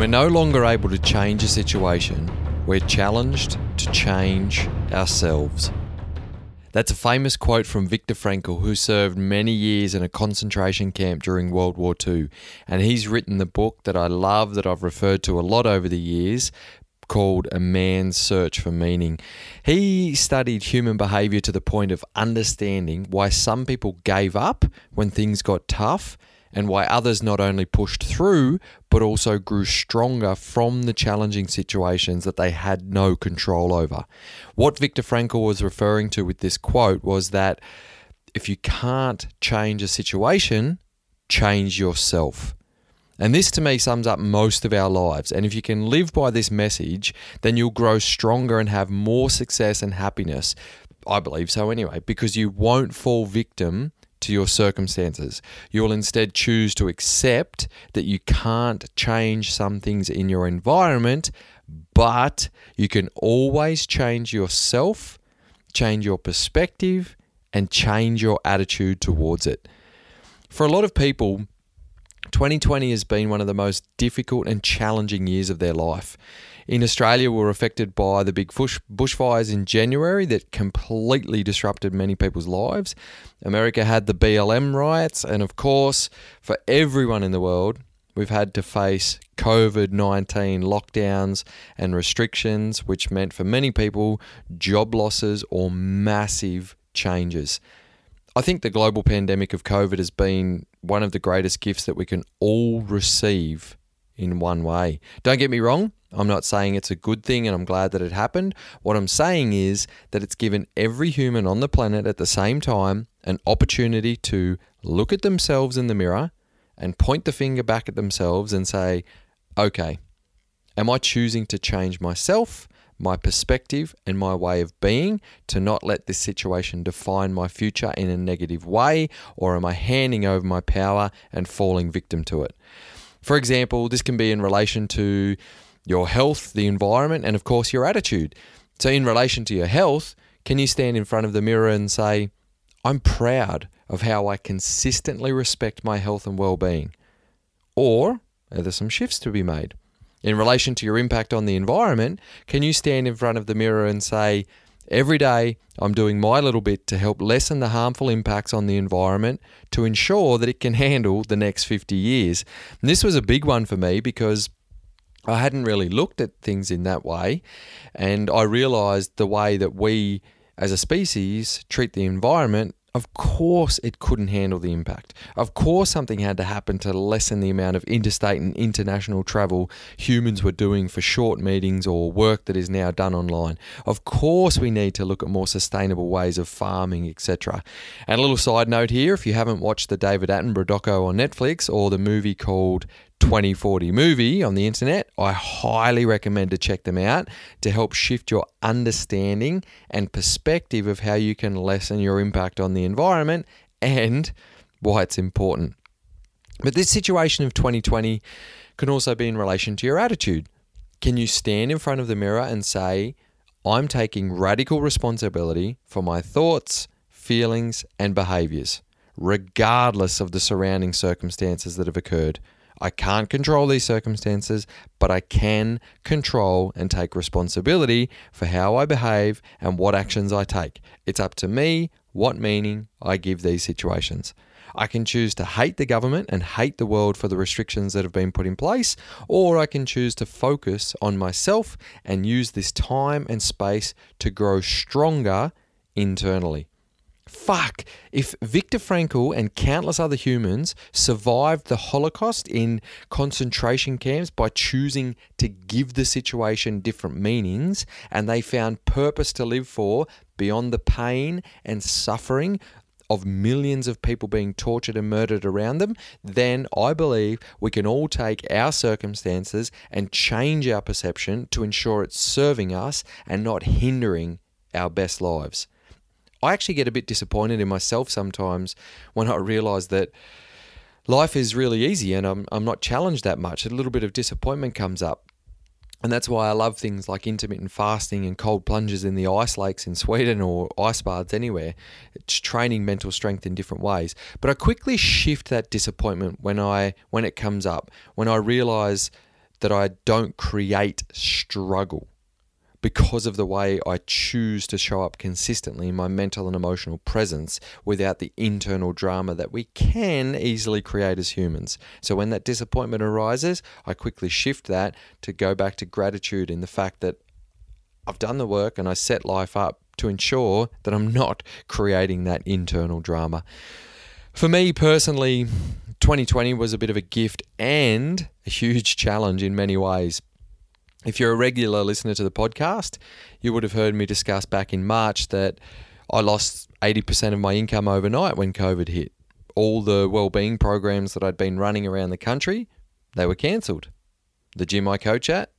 we're no longer able to change a situation, we're challenged to change ourselves. That's a famous quote from Viktor Frankl, who served many years in a concentration camp during World War II. And he's written the book that I love, that I've referred to a lot over the years, called A Man's Search for Meaning. He studied human behavior to the point of understanding why some people gave up when things got tough and why others not only pushed through but also grew stronger from the challenging situations that they had no control over. What Viktor Frankl was referring to with this quote was that if you can't change a situation, change yourself. And this to me sums up most of our lives. And if you can live by this message, then you'll grow stronger and have more success and happiness. I believe so anyway, because you won't fall victim to your circumstances. You will instead choose to accept that you can't change some things in your environment, but you can always change yourself, change your perspective, and change your attitude towards it. For a lot of people, 2020 has been one of the most difficult and challenging years of their life. In Australia, we were affected by the big bush, bushfires in January that completely disrupted many people's lives. America had the BLM riots, and of course, for everyone in the world, we've had to face COVID 19 lockdowns and restrictions, which meant for many people job losses or massive changes. I think the global pandemic of COVID has been one of the greatest gifts that we can all receive in one way. Don't get me wrong, I'm not saying it's a good thing and I'm glad that it happened. What I'm saying is that it's given every human on the planet at the same time an opportunity to look at themselves in the mirror and point the finger back at themselves and say, okay, am I choosing to change myself, my perspective, and my way of being to not let this situation define my future in a negative way, or am I handing over my power and falling victim to it? For example, this can be in relation to your health, the environment, and of course your attitude. So, in relation to your health, can you stand in front of the mirror and say, I'm proud of how I consistently respect my health and well being? Or are there some shifts to be made? In relation to your impact on the environment, can you stand in front of the mirror and say, Every day, I'm doing my little bit to help lessen the harmful impacts on the environment to ensure that it can handle the next 50 years. And this was a big one for me because I hadn't really looked at things in that way. And I realized the way that we as a species treat the environment of course, it couldn't handle the impact. Of course, something had to happen to lessen the amount of interstate and international travel humans were doing for short meetings or work that is now done online. Of course, we need to look at more sustainable ways of farming, etc. And a little side note here if you haven't watched the David Attenborough doco on Netflix or the movie called 2040 movie on the internet, I highly recommend to check them out to help shift your understanding and perspective of how you can lessen your impact on the environment and why it's important. But this situation of 2020 can also be in relation to your attitude. Can you stand in front of the mirror and say, I'm taking radical responsibility for my thoughts, feelings, and behaviors, regardless of the surrounding circumstances that have occurred? I can't control these circumstances, but I can control and take responsibility for how I behave and what actions I take. It's up to me what meaning I give these situations. I can choose to hate the government and hate the world for the restrictions that have been put in place, or I can choose to focus on myself and use this time and space to grow stronger internally. Fuck, if Viktor Frankl and countless other humans survived the Holocaust in concentration camps by choosing to give the situation different meanings and they found purpose to live for beyond the pain and suffering of millions of people being tortured and murdered around them, then I believe we can all take our circumstances and change our perception to ensure it's serving us and not hindering our best lives. I actually get a bit disappointed in myself sometimes when I realize that life is really easy and I'm, I'm not challenged that much. A little bit of disappointment comes up. And that's why I love things like intermittent fasting and cold plunges in the ice lakes in Sweden or ice baths anywhere. It's training mental strength in different ways. But I quickly shift that disappointment when I when it comes up, when I realize that I don't create struggle because of the way I choose to show up consistently in my mental and emotional presence without the internal drama that we can easily create as humans. So when that disappointment arises, I quickly shift that to go back to gratitude in the fact that I've done the work and I set life up to ensure that I'm not creating that internal drama. For me personally, 2020 was a bit of a gift and a huge challenge in many ways. If you're a regular listener to the podcast, you would have heard me discuss back in March that I lost 80% of my income overnight when COVID hit. All the well-being programs that I'd been running around the country, they were cancelled. The gym I coach at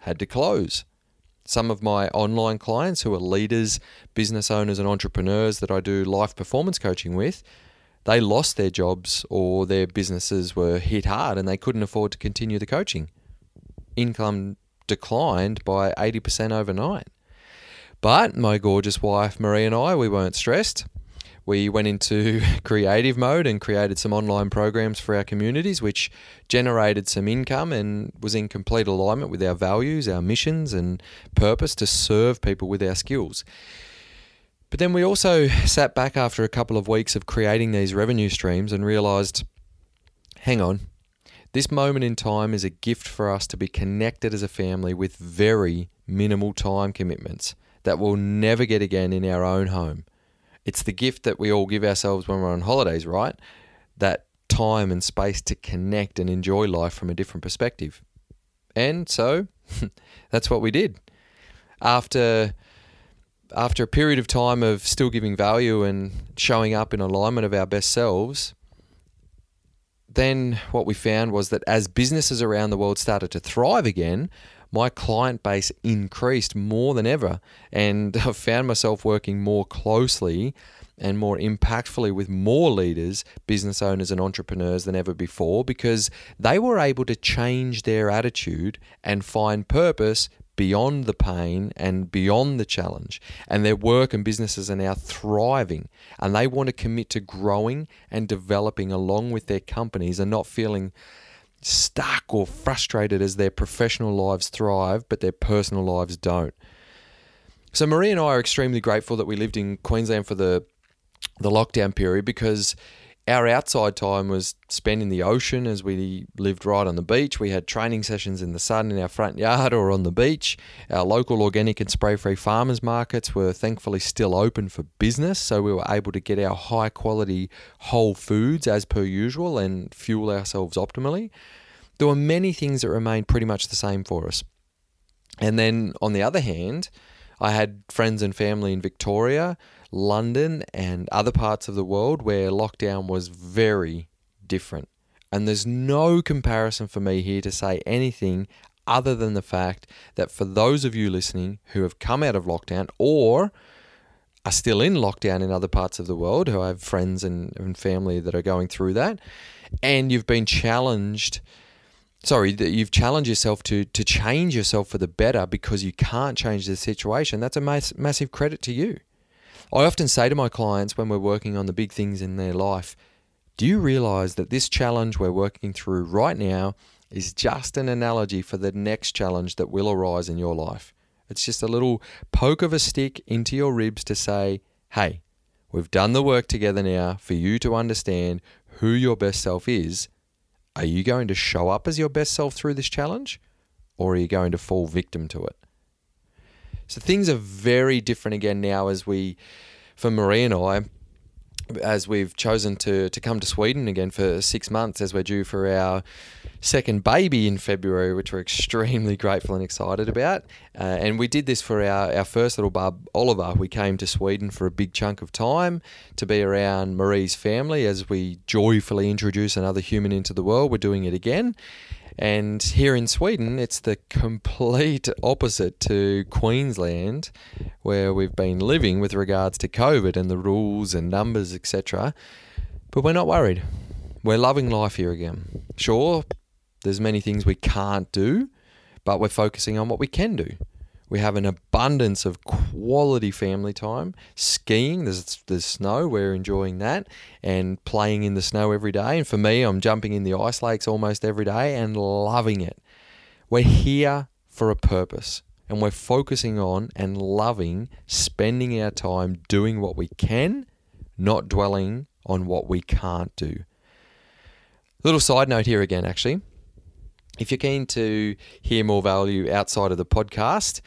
had to close. Some of my online clients who are leaders, business owners and entrepreneurs that I do life performance coaching with, they lost their jobs or their businesses were hit hard and they couldn't afford to continue the coaching. Income declined by 80% overnight. But my gorgeous wife, Marie, and I, we weren't stressed. We went into creative mode and created some online programs for our communities, which generated some income and was in complete alignment with our values, our missions, and purpose to serve people with our skills. But then we also sat back after a couple of weeks of creating these revenue streams and realized hang on, this moment in time is a gift for us to be connected as a family with very minimal time commitments that we'll never get again in our own home. It's the gift that we all give ourselves when we're on holidays, right? That time and space to connect and enjoy life from a different perspective. And so that's what we did. After after a period of time of still giving value and showing up in alignment of our best selves, then what we found was that as businesses around the world started to thrive again, my client base increased more than ever. And I found myself working more closely and more impactfully with more leaders, business owners, and entrepreneurs than ever before because they were able to change their attitude and find purpose beyond the pain and beyond the challenge. And their work and businesses are now thriving. And they want to commit to growing and developing along with their companies and not feeling stuck or frustrated as their professional lives thrive, but their personal lives don't. So Marie and I are extremely grateful that we lived in Queensland for the the lockdown period because our outside time was spent in the ocean as we lived right on the beach. We had training sessions in the sun in our front yard or on the beach. Our local organic and spray free farmers markets were thankfully still open for business, so we were able to get our high quality whole foods as per usual and fuel ourselves optimally. There were many things that remained pretty much the same for us. And then on the other hand, I had friends and family in Victoria London and other parts of the world where lockdown was very different. And there's no comparison for me here to say anything other than the fact that for those of you listening who have come out of lockdown or are still in lockdown in other parts of the world, who have friends and, and family that are going through that, and you've been challenged sorry that you've challenged yourself to to change yourself for the better because you can't change the situation that's a mass, massive credit to you I often say to my clients when we're working on the big things in their life, do you realize that this challenge we're working through right now is just an analogy for the next challenge that will arise in your life? It's just a little poke of a stick into your ribs to say, hey, we've done the work together now for you to understand who your best self is. Are you going to show up as your best self through this challenge? Or are you going to fall victim to it? So things are very different again now as we, for Marie and I, as we've chosen to, to come to Sweden again for six months as we're due for our second baby in February, which we're extremely grateful and excited about. Uh, and we did this for our, our first little bub, Oliver. We came to Sweden for a big chunk of time to be around Marie's family as we joyfully introduce another human into the world. We're doing it again. And here in Sweden, it's the complete opposite to Queensland, where we've been living with regards to COVID and the rules and numbers, etc. But we're not worried. We're loving life here again. Sure, there's many things we can't do, but we're focusing on what we can do. We have an abundance of quality family time. Skiing, there's, there's snow, we're enjoying that, and playing in the snow every day. And for me, I'm jumping in the ice lakes almost every day and loving it. We're here for a purpose and we're focusing on and loving spending our time doing what we can, not dwelling on what we can't do. Little side note here again, actually. If you're keen to hear more value outside of the podcast,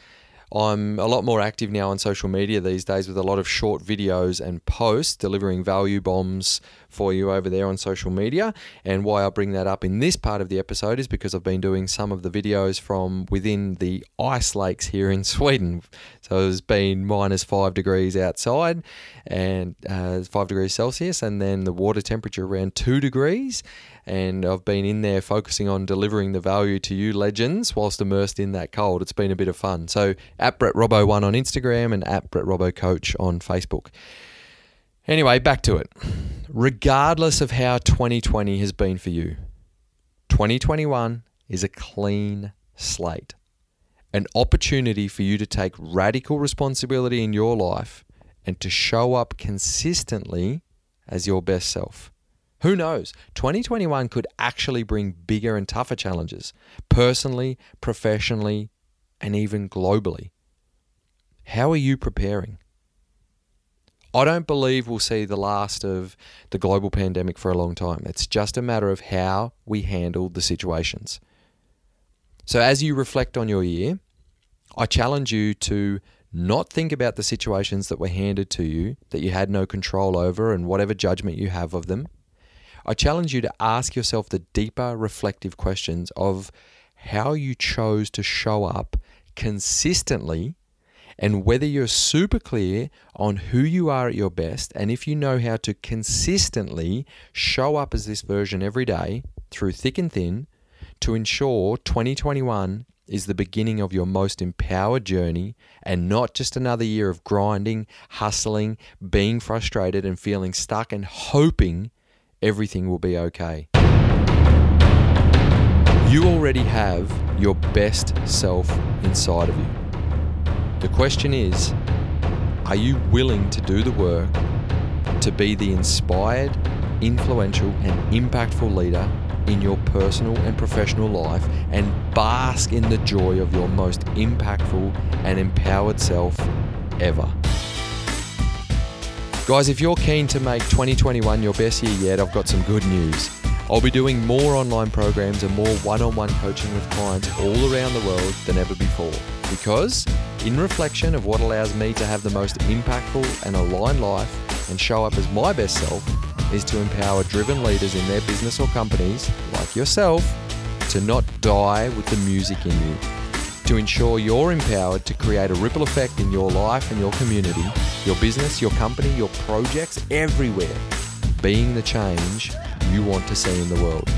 I'm a lot more active now on social media these days with a lot of short videos and posts delivering value bombs for you over there on social media. And why I bring that up in this part of the episode is because I've been doing some of the videos from within the ice lakes here in Sweden. So it's been minus five degrees outside and uh, five degrees Celsius, and then the water temperature around two degrees and I've been in there focusing on delivering the value to you legends whilst immersed in that cold. It's been a bit of fun. So at Brett Robbo1 on Instagram and at Brett Robbo Coach on Facebook. Anyway, back to it. Regardless of how 2020 has been for you, 2021 is a clean slate. An opportunity for you to take radical responsibility in your life and to show up consistently as your best self. Who knows? 2021 could actually bring bigger and tougher challenges, personally, professionally, and even globally. How are you preparing? I don't believe we'll see the last of the global pandemic for a long time. It's just a matter of how we handle the situations. So, as you reflect on your year, I challenge you to not think about the situations that were handed to you that you had no control over and whatever judgment you have of them. I challenge you to ask yourself the deeper reflective questions of how you chose to show up consistently and whether you're super clear on who you are at your best and if you know how to consistently show up as this version every day through thick and thin to ensure 2021 is the beginning of your most empowered journey and not just another year of grinding, hustling, being frustrated and feeling stuck and hoping everything will be okay. You already have your best self inside of you. The question is are you willing to do the work to be the inspired, influential, and impactful leader in your personal and professional life and bask in the joy of your most impactful and empowered self ever? Guys, if you're keen to make 2021 your best year yet, I've got some good news. I'll be doing more online programs and more one on one coaching with clients all around the world than ever before. Because, in reflection of what allows me to have the most impactful and aligned life and show up as my best self, is to empower driven leaders in their business or companies, like yourself, to not die with the music in you to ensure you're empowered to create a ripple effect in your life and your community, your business, your company, your projects, everywhere, being the change you want to see in the world.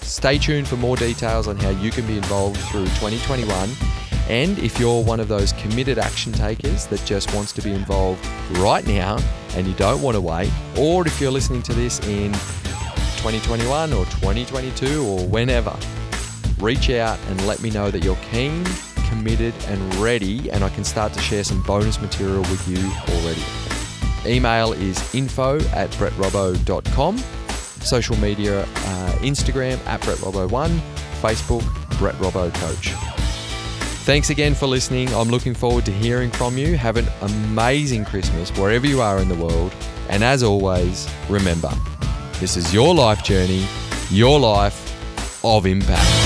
Stay tuned for more details on how you can be involved through 2021. And if you're one of those committed action takers that just wants to be involved right now and you don't want to wait, or if you're listening to this in 2021 or 2022 or whenever, reach out and let me know that you're keen, committed, and ready, and I can start to share some bonus material with you already. Email is info at brettrobbo.com. Social media uh, Instagram at brettrobbo1, Facebook Brett Robbo Coach. Thanks again for listening. I'm looking forward to hearing from you. Have an amazing Christmas wherever you are in the world. And as always, remember this is your life journey, your life of impact.